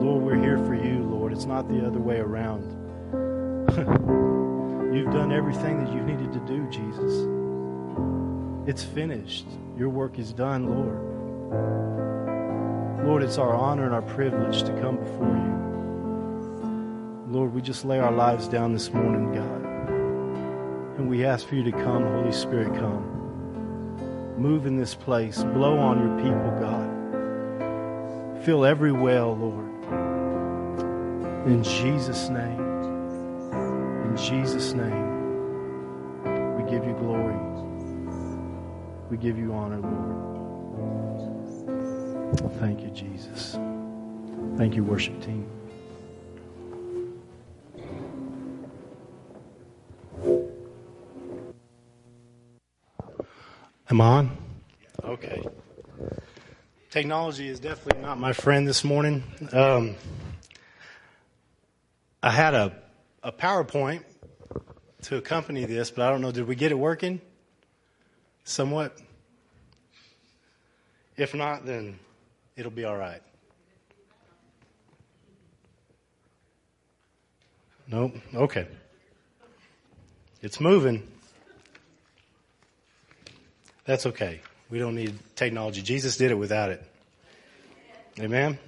Lord, we're here for you, Lord. It's not the other way around. You've done everything that you needed to do, Jesus. It's finished. Your work is done, Lord. Lord, it's our honor and our privilege to come before you. Lord, we just lay our lives down this morning, God. And we ask for you to come, Holy Spirit, come. Move in this place. Blow on your people, God. Fill every well, Lord. In Jesus' name. In Jesus' name. We give you glory. We give you honor, Lord. Thank you, Jesus. Thank you, worship team. Am on? Okay. Technology is definitely not my friend this morning. Um, I had a, a PowerPoint to accompany this, but I don't know, did we get it working? Somewhat? If not, then it'll be all right. Nope. Okay. It's moving. That's okay. We don't need technology. Jesus did it without it. Amen.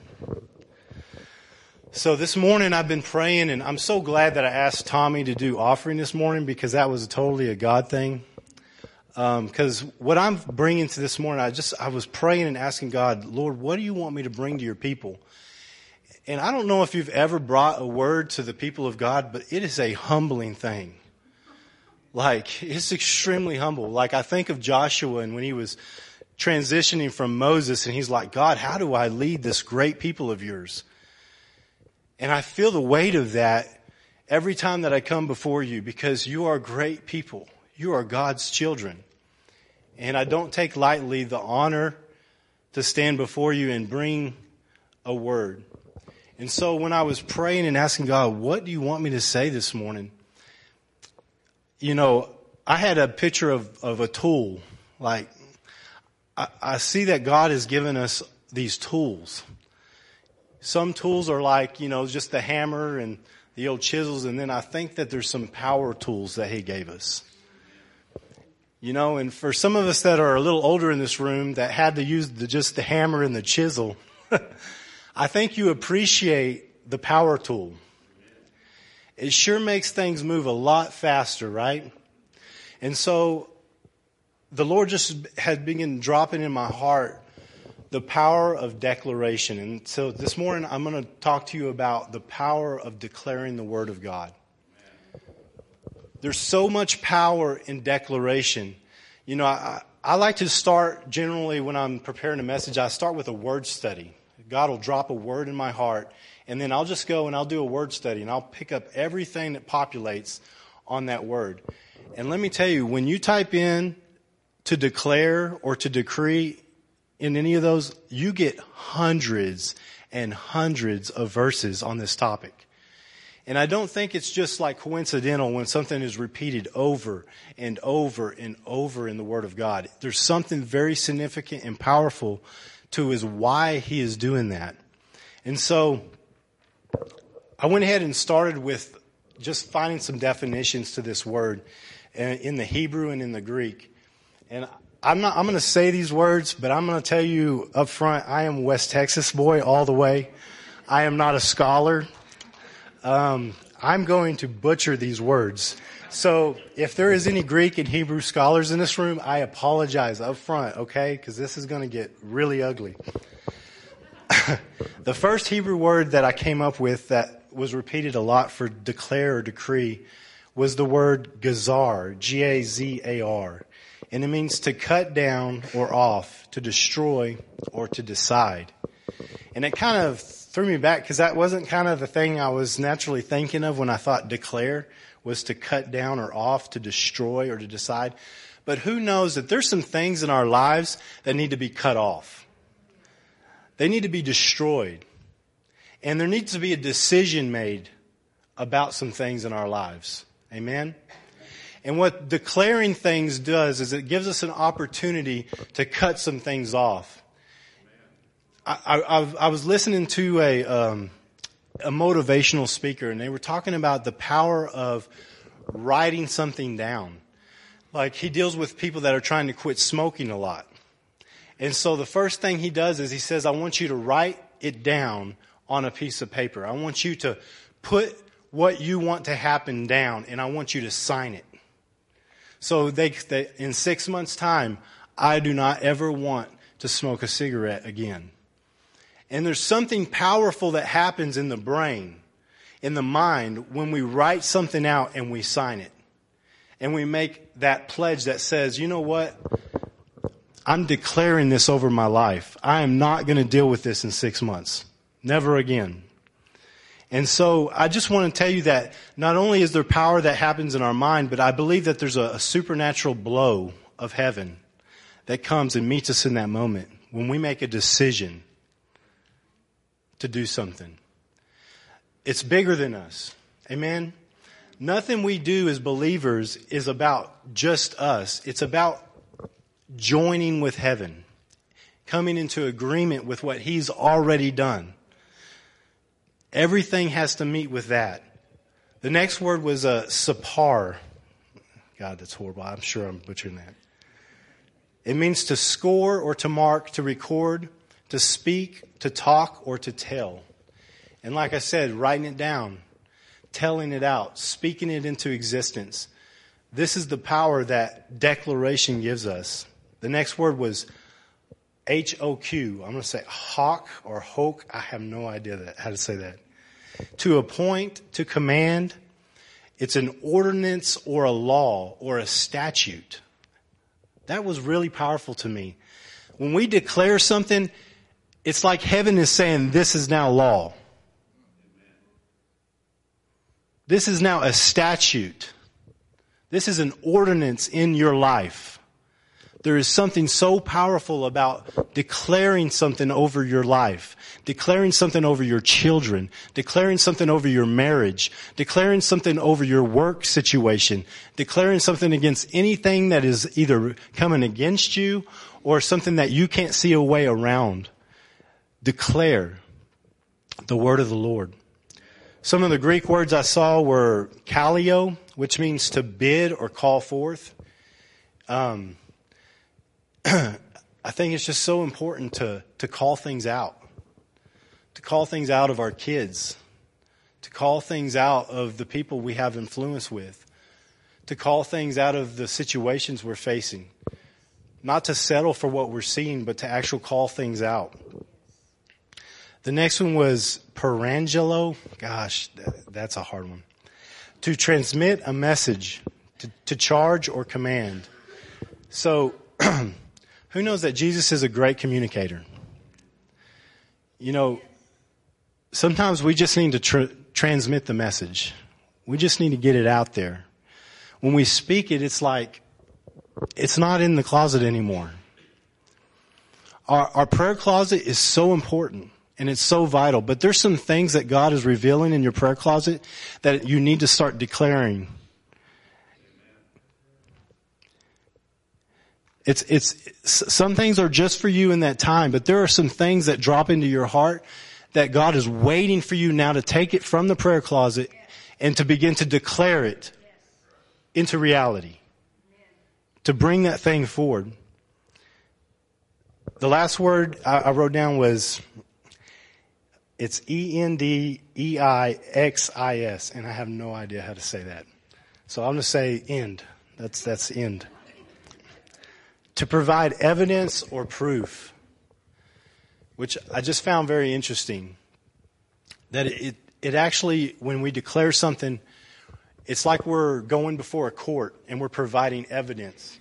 So this morning I've been praying and I'm so glad that I asked Tommy to do offering this morning because that was totally a God thing. Because um, what I'm bringing to this morning, I just, I was praying and asking God, Lord, what do you want me to bring to your people? And I don't know if you've ever brought a word to the people of God, but it is a humbling thing. Like, it's extremely humble. Like, I think of Joshua and when he was transitioning from Moses and he's like, God, how do I lead this great people of yours? And I feel the weight of that every time that I come before you because you are great people. You are God's children. And I don't take lightly the honor to stand before you and bring a word. And so when I was praying and asking God, what do you want me to say this morning? you know, I had a picture of, of a tool. Like, I, I see that God has given us these tools. Some tools are like, you know, just the hammer and the old chisels, and then I think that there's some power tools that He gave us. You know, and for some of us that are a little older in this room that had to use the, just the hammer and the chisel, I think you appreciate the power tool it sure makes things move a lot faster, right? And so the Lord just had begun dropping in my heart the power of declaration. And so this morning I'm going to talk to you about the power of declaring the Word of God. There's so much power in declaration. You know, I, I like to start generally when I'm preparing a message, I start with a word study. God will drop a word in my heart and then I'll just go and I'll do a word study and I'll pick up everything that populates on that word. And let me tell you, when you type in to declare or to decree in any of those, you get hundreds and hundreds of verses on this topic. And I don't think it's just like coincidental when something is repeated over and over and over in the Word of God. There's something very significant and powerful to is why He is doing that. And so, I went ahead and started with just finding some definitions to this word uh, in the Hebrew and in the Greek. And I'm not, I'm going to say these words, but I'm going to tell you up front, I am West Texas boy all the way. I am not a scholar. Um, I'm going to butcher these words. So if there is any Greek and Hebrew scholars in this room, I apologize up front, okay? Because this is going to get really ugly. the first Hebrew word that I came up with that was repeated a lot for declare or decree was the word gazar, G-A-Z-A-R. And it means to cut down or off, to destroy or to decide. And it kind of threw me back because that wasn't kind of the thing I was naturally thinking of when I thought declare was to cut down or off, to destroy or to decide. But who knows that there's some things in our lives that need to be cut off. They need to be destroyed. And there needs to be a decision made about some things in our lives. Amen? And what declaring things does is it gives us an opportunity to cut some things off. I, I, I was listening to a, um, a motivational speaker and they were talking about the power of writing something down. Like he deals with people that are trying to quit smoking a lot. And so the first thing he does is he says, I want you to write it down on a piece of paper. I want you to put what you want to happen down and I want you to sign it. So they, they in six months time, I do not ever want to smoke a cigarette again. And there's something powerful that happens in the brain, in the mind, when we write something out and we sign it. And we make that pledge that says, you know what? I'm declaring this over my life. I am not going to deal with this in six months. Never again. And so I just want to tell you that not only is there power that happens in our mind, but I believe that there's a, a supernatural blow of heaven that comes and meets us in that moment when we make a decision to do something. It's bigger than us. Amen. Nothing we do as believers is about just us. It's about joining with heaven, coming into agreement with what He's already done. Everything has to meet with that. The next word was a uh, sapar. God, that's horrible. I'm sure I'm butchering that. It means to score or to mark, to record, to speak, to talk, or to tell. And like I said, writing it down, telling it out, speaking it into existence. This is the power that declaration gives us. The next word was H O Q. I'm going to say hawk or hoke. I have no idea that, how to say that. To appoint, to command. It's an ordinance or a law or a statute. That was really powerful to me. When we declare something, it's like heaven is saying, this is now law. This is now a statute. This is an ordinance in your life. There is something so powerful about declaring something over your life, declaring something over your children, declaring something over your marriage, declaring something over your work situation, declaring something against anything that is either coming against you or something that you can't see a way around. Declare the word of the Lord. Some of the Greek words I saw were kallio, which means to bid or call forth. Um, I think it's just so important to, to call things out, to call things out of our kids, to call things out of the people we have influence with, to call things out of the situations we're facing. Not to settle for what we're seeing, but to actually call things out. The next one was perangelo. Gosh, that's a hard one. To transmit a message, to, to charge or command. So, Who knows that Jesus is a great communicator? You know, sometimes we just need to tr- transmit the message. We just need to get it out there. When we speak it, it's like, it's not in the closet anymore. Our, our prayer closet is so important and it's so vital, but there's some things that God is revealing in your prayer closet that you need to start declaring It's, it's, some things are just for you in that time, but there are some things that drop into your heart that God is waiting for you now to take it from the prayer closet and to begin to declare it into reality. To bring that thing forward. The last word I, wrote down was, it's E-N-D-E-I-X-I-S, and I have no idea how to say that. So I'm going to say end. That's, that's end to provide evidence or proof, which I just found very interesting. That it, it actually, when we declare something, it's like we're going before a court and we're providing evidence.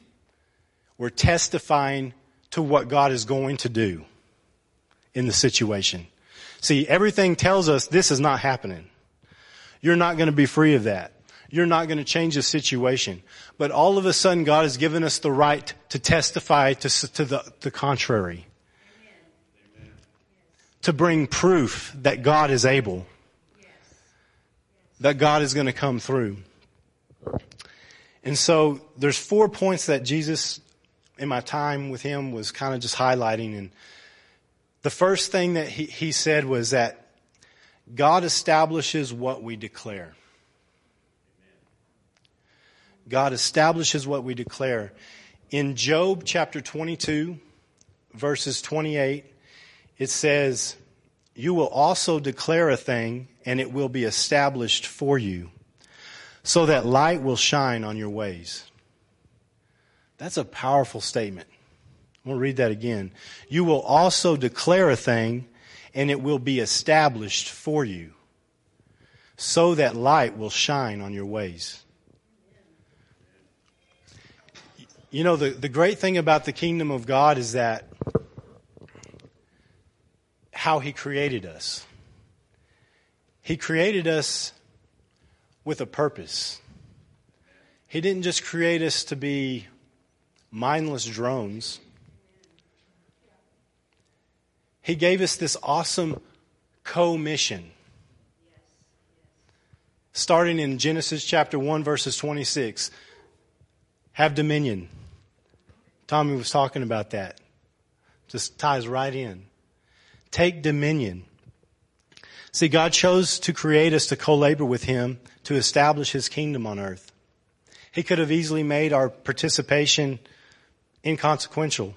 We're testifying to what God is going to do in the situation. See, everything tells us this is not happening. You're not going to be free of that you're not going to change the situation. But all of a sudden, God has given us the right to testify to, to the, the contrary. Amen. To bring proof that God is able. Yes. That God is going to come through. And so there's four points that Jesus, in my time with him, was kind of just highlighting. And the first thing that he, he said was that God establishes what we declare. God establishes what we declare. In Job chapter 22, verses 28, it says, You will also declare a thing, and it will be established for you, so that light will shine on your ways. That's a powerful statement. I'm going to read that again. You will also declare a thing, and it will be established for you, so that light will shine on your ways. You know, the, the great thing about the kingdom of God is that how He created us. He created us with a purpose. He didn't just create us to be mindless drones. He gave us this awesome co mission. Starting in Genesis chapter 1, verses 26 have dominion Tommy was talking about that. Just ties right in. Take dominion. See, God chose to create us to co-labor with Him to establish His kingdom on earth. He could have easily made our participation inconsequential.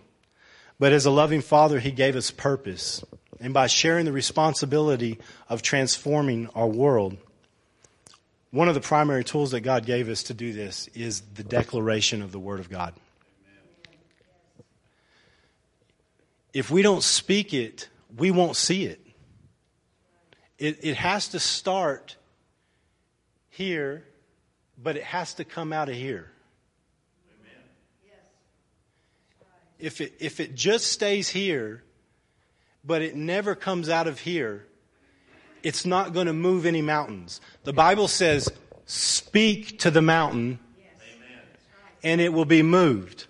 But as a loving Father, He gave us purpose. And by sharing the responsibility of transforming our world, one of the primary tools that God gave us to do this is the declaration of the Word of God. If we don't speak it, we won't see it. It, it has to start here, but it has to come out of here. If it, if it just stays here, but it never comes out of here, it's not going to move any mountains. The Bible says, speak to the mountain, and it will be moved.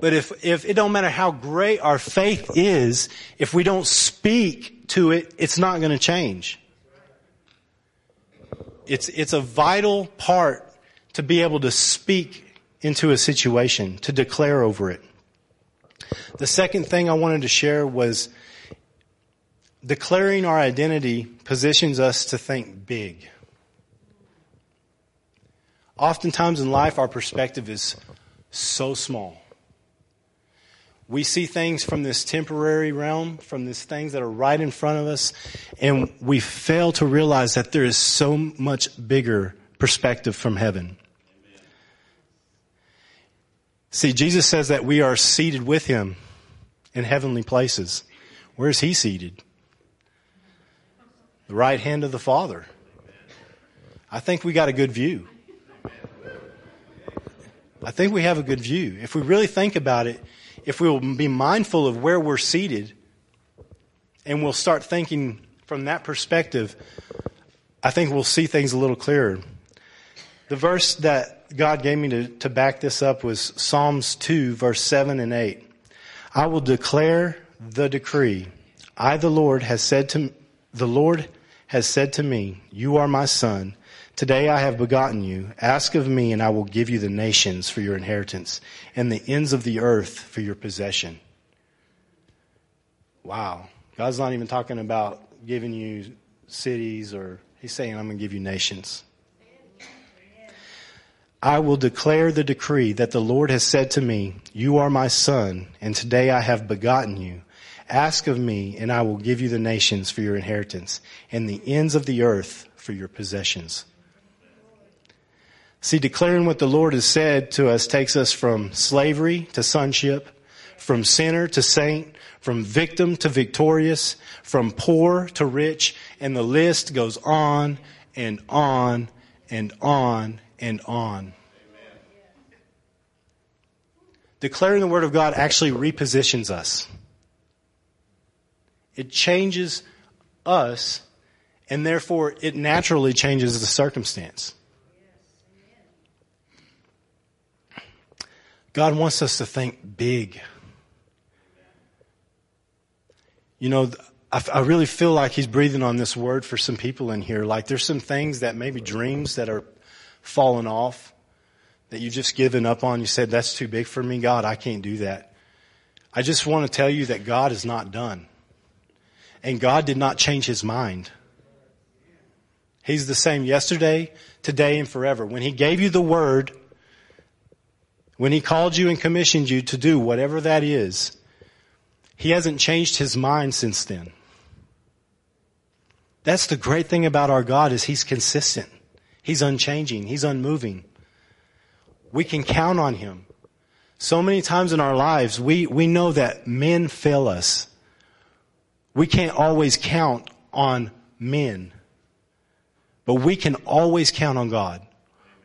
But if, if it don't matter how great our faith is, if we don't speak to it, it's not going to change. It's, it's a vital part to be able to speak into a situation, to declare over it. The second thing I wanted to share was declaring our identity positions us to think big. Oftentimes in life, our perspective is so small. We see things from this temporary realm, from these things that are right in front of us, and we fail to realize that there is so much bigger perspective from heaven. See, Jesus says that we are seated with him in heavenly places. Where is he seated? The right hand of the Father. I think we got a good view. I think we have a good view. If we really think about it, if we will be mindful of where we're seated and we'll start thinking from that perspective, I think we'll see things a little clearer. The verse that God gave me to, to back this up was Psalms 2, verse 7 and 8. I will declare the decree. I, the Lord, has said to, the Lord has said to me, you are my son. Today I have begotten you. Ask of me, and I will give you the nations for your inheritance, and the ends of the earth for your possession. Wow. God's not even talking about giving you cities, or He's saying, I'm going to give you nations. I will declare the decree that the Lord has said to me, You are my son, and today I have begotten you. Ask of me, and I will give you the nations for your inheritance, and the ends of the earth for your possessions. See, declaring what the Lord has said to us takes us from slavery to sonship, from sinner to saint, from victim to victorious, from poor to rich, and the list goes on and on and on and on. Declaring the Word of God actually repositions us. It changes us, and therefore it naturally changes the circumstance. God wants us to think big. You know, I, I, really feel like He's breathing on this word for some people in here. Like there's some things that maybe dreams that are falling off that you've just given up on. You said, that's too big for me. God, I can't do that. I just want to tell you that God is not done. And God did not change His mind. He's the same yesterday, today, and forever. When He gave you the word, when He called you and commissioned you to do whatever that is, He hasn't changed His mind since then. That's the great thing about our God is He's consistent. He's unchanging. He's unmoving. We can count on Him. So many times in our lives, we, we know that men fail us. We can't always count on men. But we can always count on God.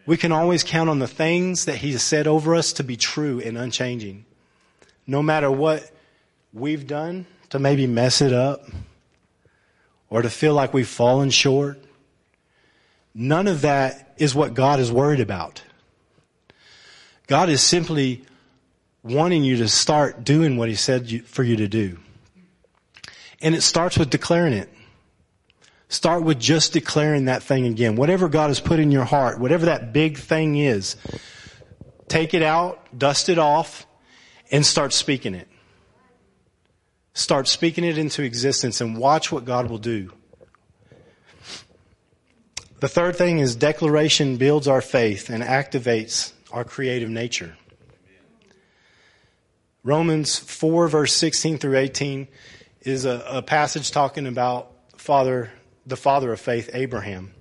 We can always count on the things that He has said over us to be true and unchanging. No matter what we've done to maybe mess it up or to feel like we've fallen short, none of that is what God is worried about. God is simply wanting you to start doing what He said for you to do. And it starts with declaring it. Start with just declaring that thing again. Whatever God has put in your heart, whatever that big thing is, take it out, dust it off, and start speaking it. Start speaking it into existence and watch what God will do. The third thing is declaration builds our faith and activates our creative nature. Romans 4 verse 16 through 18 is a, a passage talking about father, the father of faith, Abraham.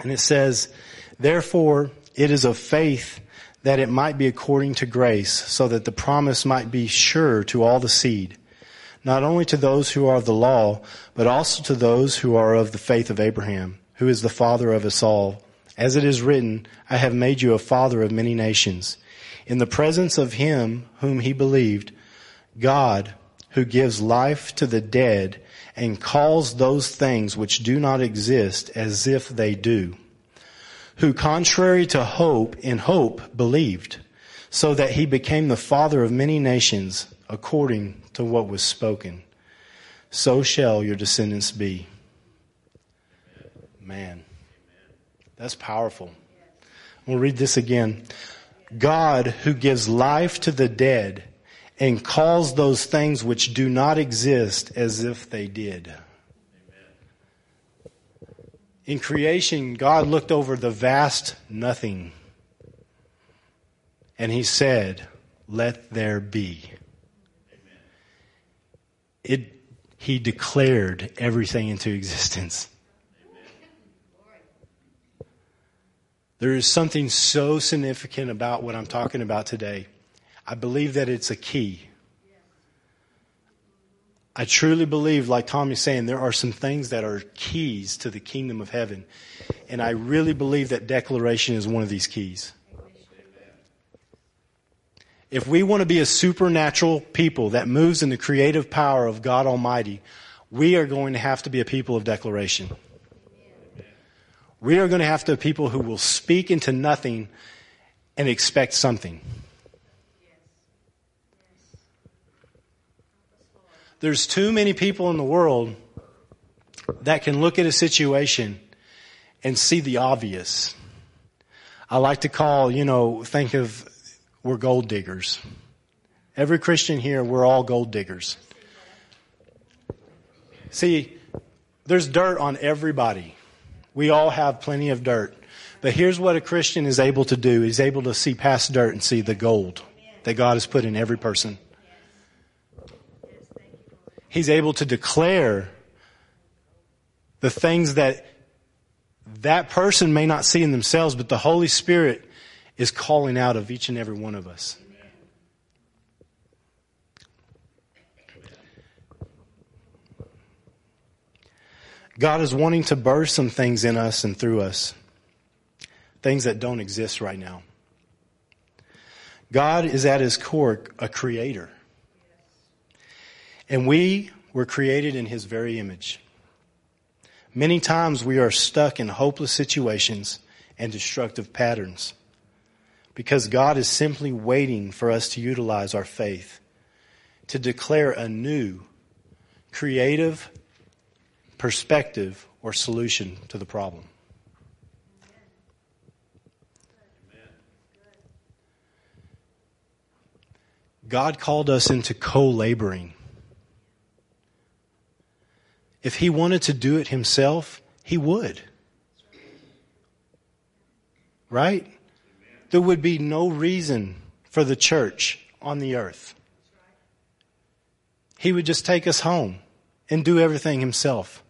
And it says, therefore it is of faith that it might be according to grace so that the promise might be sure to all the seed, not only to those who are of the law, but also to those who are of the faith of Abraham, who is the father of us all. As it is written, I have made you a father of many nations. In the presence of him whom he believed, God, who gives life to the dead and calls those things which do not exist as if they do, who contrary to hope in hope believed, so that he became the father of many nations according to what was spoken. So shall your descendants be. Man, that's powerful. We'll read this again. God who gives life to the dead and calls those things which do not exist as if they did. In creation, God looked over the vast nothing and he said, Let there be. It, he declared everything into existence. There is something so significant about what I'm talking about today. I believe that it's a key. I truly believe, like Tommy's saying, there are some things that are keys to the kingdom of heaven. And I really believe that declaration is one of these keys. If we want to be a supernatural people that moves in the creative power of God Almighty, we are going to have to be a people of declaration. We are going to have to be people who will speak into nothing and expect something. There's too many people in the world that can look at a situation and see the obvious. I like to call, you know, think of we're gold diggers. Every Christian here, we're all gold diggers. See, there's dirt on everybody. We all have plenty of dirt. But here's what a Christian is able to do. He's able to see past dirt and see the gold that God has put in every person he's able to declare the things that that person may not see in themselves, but the Holy Spirit is calling out of each and every one of us. God is wanting to burst some things in us and through us, things that don't exist right now. God is at his core a creator. And we were created in His very image. Many times we are stuck in hopeless situations and destructive patterns because God is simply waiting for us to utilize our faith to declare a new, creative perspective or solution to the problem. God called us into co laboring if he wanted to do it himself, he would. right? There would be no reason for the church on the earth. He would just take us home and do everything himself.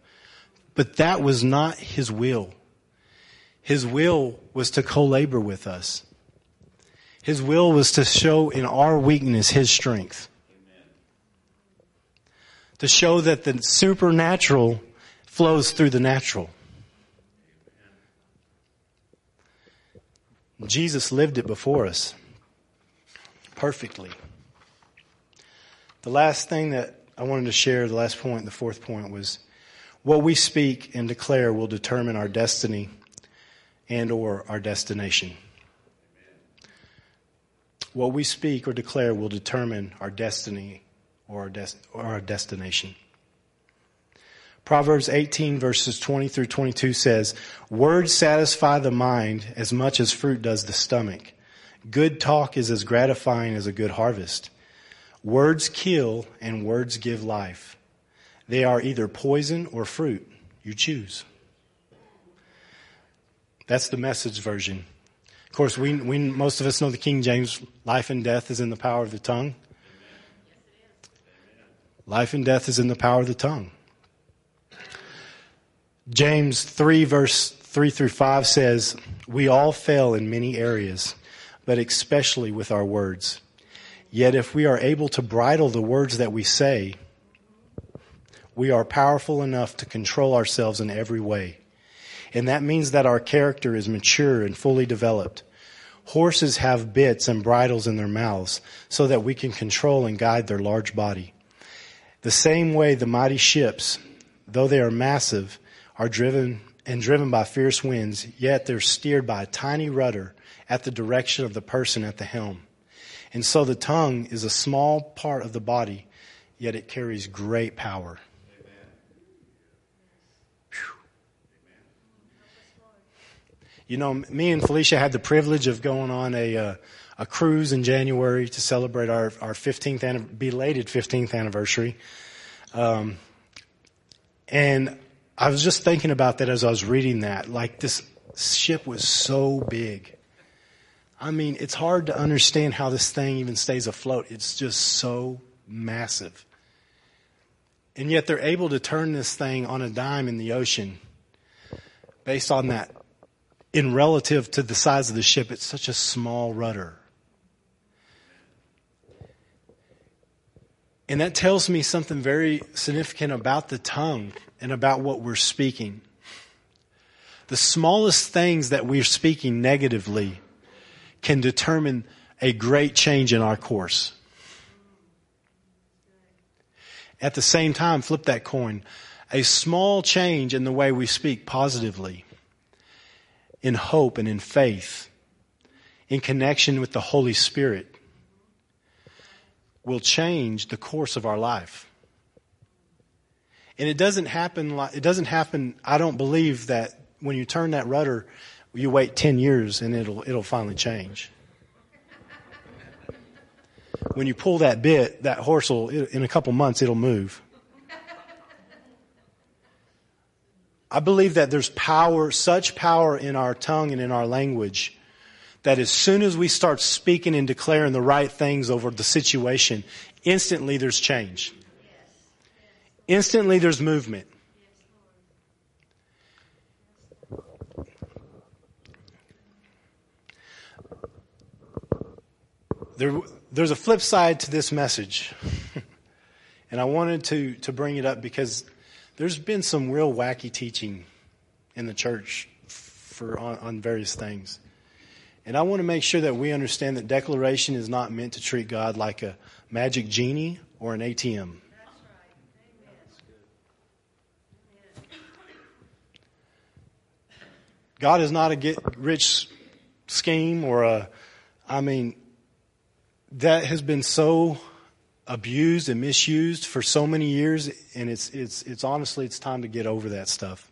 But that was not his will. His will was to co-labor with us. His will was to show in our weakness his strength. To show that the supernatural flows through the natural. Jesus lived it before us perfectly. The last thing that I wanted to share, the last point, the fourth point was what we speak and declare will determine our destiny and or our destination. What we speak or declare will determine our destiny or our, des- or destination. Proverbs 18 verses 20 through 22 says, Words satisfy the mind as much as fruit does the stomach. Good talk is as gratifying as a good harvest. Words kill and words give life. They are either poison or fruit. You choose. That's the message version. Of course, we, we, most of us know the King James, life and death is in the power of the tongue. Life and death is in the power of the tongue. James 3 verse 3 through 5 says, We all fail in many areas, but especially with our words. Yet if we are able to bridle the words that we say, we are powerful enough to control ourselves in every way. And that means that our character is mature and fully developed. Horses have bits and bridles in their mouths so that we can control and guide their large body. The same way the mighty ships, though they are massive, are driven and driven by fierce winds, yet they're steered by a tiny rudder at the direction of the person at the helm. And so the tongue is a small part of the body, yet it carries great power. You know, me and Felicia had the privilege of going on a uh, a cruise in January to celebrate our our 15th belated 15th anniversary. Um, and I was just thinking about that as I was reading that. Like this ship was so big. I mean, it's hard to understand how this thing even stays afloat. It's just so massive. And yet they're able to turn this thing on a dime in the ocean based on that. In relative to the size of the ship, it's such a small rudder. And that tells me something very significant about the tongue and about what we're speaking. The smallest things that we're speaking negatively can determine a great change in our course. At the same time, flip that coin. A small change in the way we speak positively, in hope and in faith, in connection with the Holy Spirit, will change the course of our life. And it doesn't happen like, it doesn't happen, I don't believe that when you turn that rudder, you wait 10 years and it'll, it'll finally change. When you pull that bit, that horse will, in a couple months, it'll move. I believe that there's power, such power in our tongue and in our language that as soon as we start speaking and declaring the right things over the situation, instantly there's change. Instantly there's movement. There, there's a flip side to this message. and I wanted to, to bring it up because there's been some real wacky teaching in the church for on, on various things. And I want to make sure that we understand that declaration is not meant to treat God like a magic genie or an ATM. God is not a get rich scheme or a, I mean, that has been so abused and misused for so many years and it's, it's, it's honestly, it's time to get over that stuff.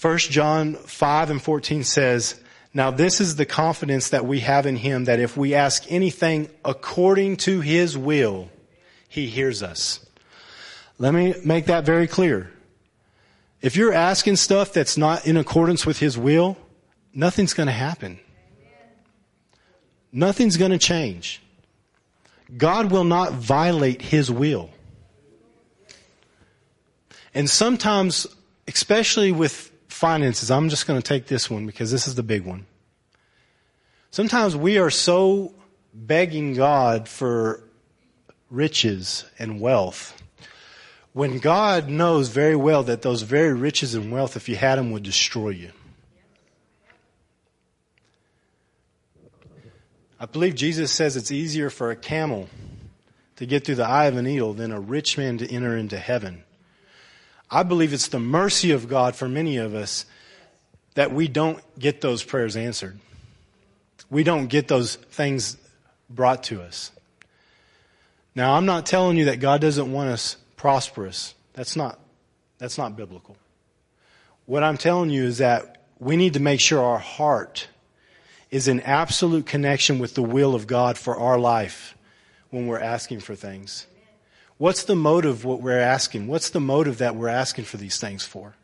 1 John 5 and 14 says, Now this is the confidence that we have in Him that if we ask anything according to His will, He hears us. Let me make that very clear. If you're asking stuff that's not in accordance with His will, nothing's going to happen. Nothing's going to change. God will not violate His will. And sometimes, especially with finances, I'm just going to take this one because this is the big one. Sometimes we are so begging God for riches and wealth when God knows very well that those very riches and wealth, if you had them, would destroy you. I believe Jesus says it's easier for a camel to get through the eye of a needle than a rich man to enter into heaven. I believe it's the mercy of God for many of us that we don't get those prayers answered. We don't get those things brought to us. Now, I'm not telling you that God doesn't want us prosperous. That's not, that's not biblical. What I'm telling you is that we need to make sure our heart is in absolute connection with the will of God for our life when we're asking for things. What's the motive what we're asking? What's the motive that we're asking for these things for?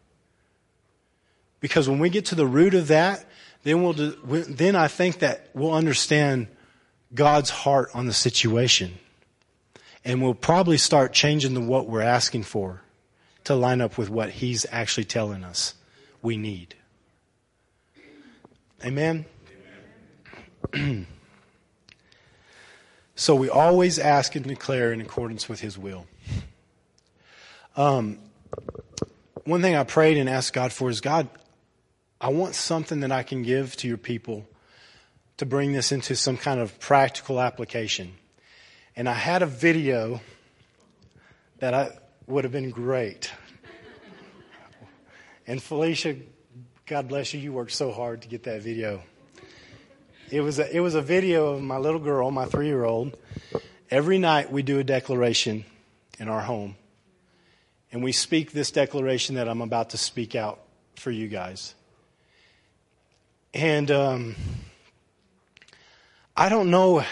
Because when we get to the root of that, then we'll then I think that we'll understand God's heart on the situation. And we'll probably start changing the what we're asking for to line up with what he's actually telling us we need. Amen. so we always ask and declare in accordance with His will. Um, one thing I prayed and asked God for is God, I want something that I can give to your people to bring this into some kind of practical application. And I had a video that I would have been great. And Felicia, God bless you, you worked so hard to get that video. It was a, it was a video of my little girl, my three year old. Every night we do a declaration in our home. And we speak this declaration that I'm about to speak out for you guys. And um, I don't know.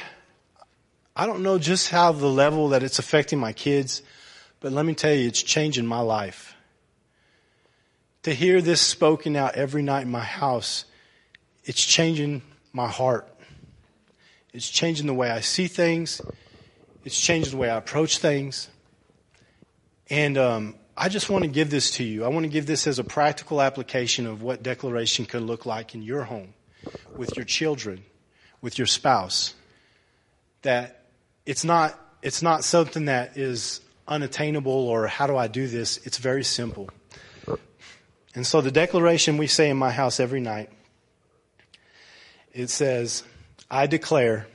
I don't know just how the level that it's affecting my kids, but let me tell you, it's changing my life. To hear this spoken out every night in my house, it's changing my heart. It's changing the way I see things. It's changing the way I approach things. And um, I just want to give this to you. I want to give this as a practical application of what declaration could look like in your home, with your children, with your spouse. That it's not it's not something that is unattainable or how do I do this? It's very simple. And so the declaration we say in my house every night it says, I declare,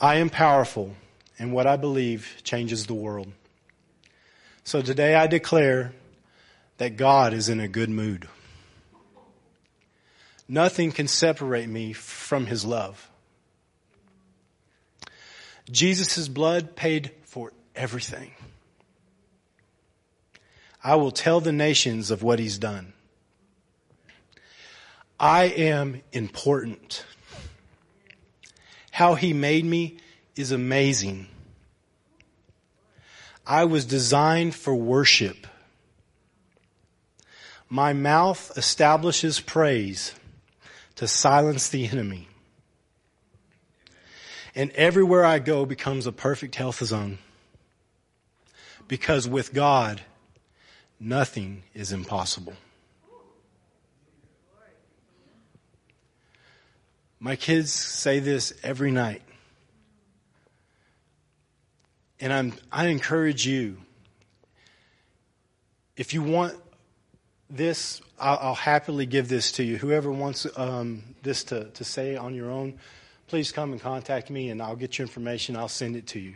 I am powerful, and what I believe changes the world. So today I declare that God is in a good mood. Nothing can separate me from his love. Jesus' blood paid for everything. I will tell the nations of what he's done. I am important. How he made me is amazing. I was designed for worship. My mouth establishes praise to silence the enemy. And everywhere I go becomes a perfect health zone. Because with God, nothing is impossible. My kids say this every night. And I'm, I encourage you, if you want this, I'll, I'll happily give this to you. Whoever wants um, this to, to say on your own, please come and contact me and I'll get your information. I'll send it to you.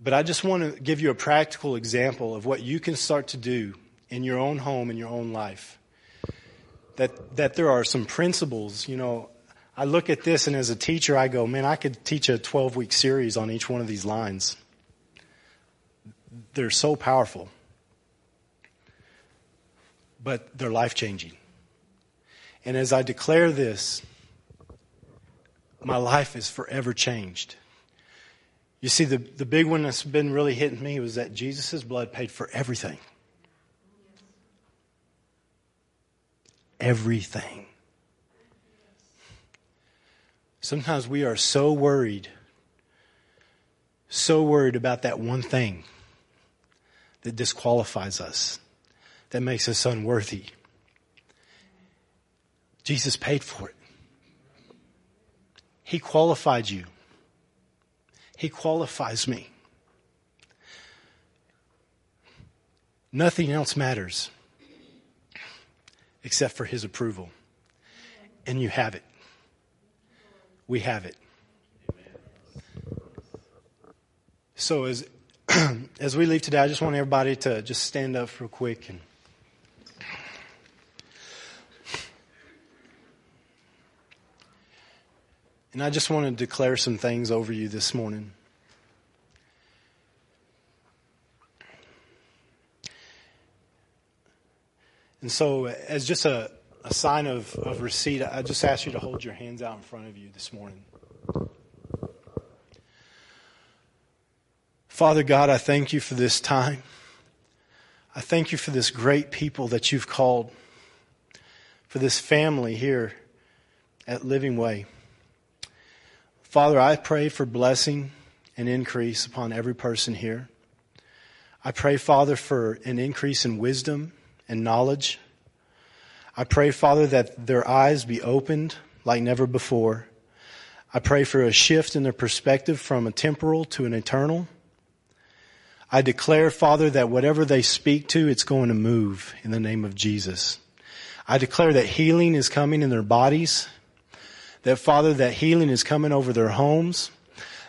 But I just want to give you a practical example of what you can start to do in your own home, in your own life that, that there are some principles, you know, I look at this and as a teacher, I go, man, I could teach a 12 week series on each one of these lines. They're so powerful, but they're life changing. And as I declare this, my life is forever changed. You see, the, the big one that's been really hitting me was that Jesus' blood paid for everything. Everything. Sometimes we are so worried, so worried about that one thing that disqualifies us, that makes us unworthy. Jesus paid for it. He qualified you. He qualifies me. Nothing else matters except for His approval. And you have it. We have it. So as as we leave today, I just want everybody to just stand up real quick and And I just want to declare some things over you this morning. And so, as just a, a sign of, of receipt, I just ask you to hold your hands out in front of you this morning. Father God, I thank you for this time. I thank you for this great people that you've called, for this family here at Living Way. Father, I pray for blessing and increase upon every person here. I pray, Father, for an increase in wisdom and knowledge. I pray, Father, that their eyes be opened like never before. I pray for a shift in their perspective from a temporal to an eternal. I declare, Father, that whatever they speak to, it's going to move in the name of Jesus. I declare that healing is coming in their bodies. That, Father, that healing is coming over their homes.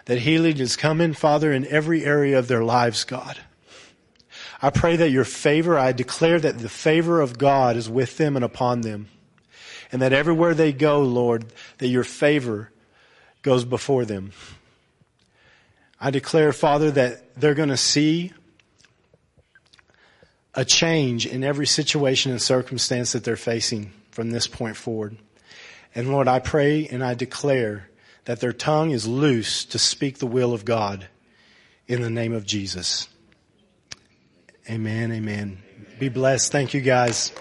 That healing is coming, Father, in every area of their lives, God. I pray that your favor, I declare that the favor of God is with them and upon them. And that everywhere they go, Lord, that your favor goes before them. I declare, Father, that they're going to see a change in every situation and circumstance that they're facing from this point forward. And Lord, I pray and I declare that their tongue is loose to speak the will of God in the name of Jesus. Amen. Amen. Be blessed. Thank you guys.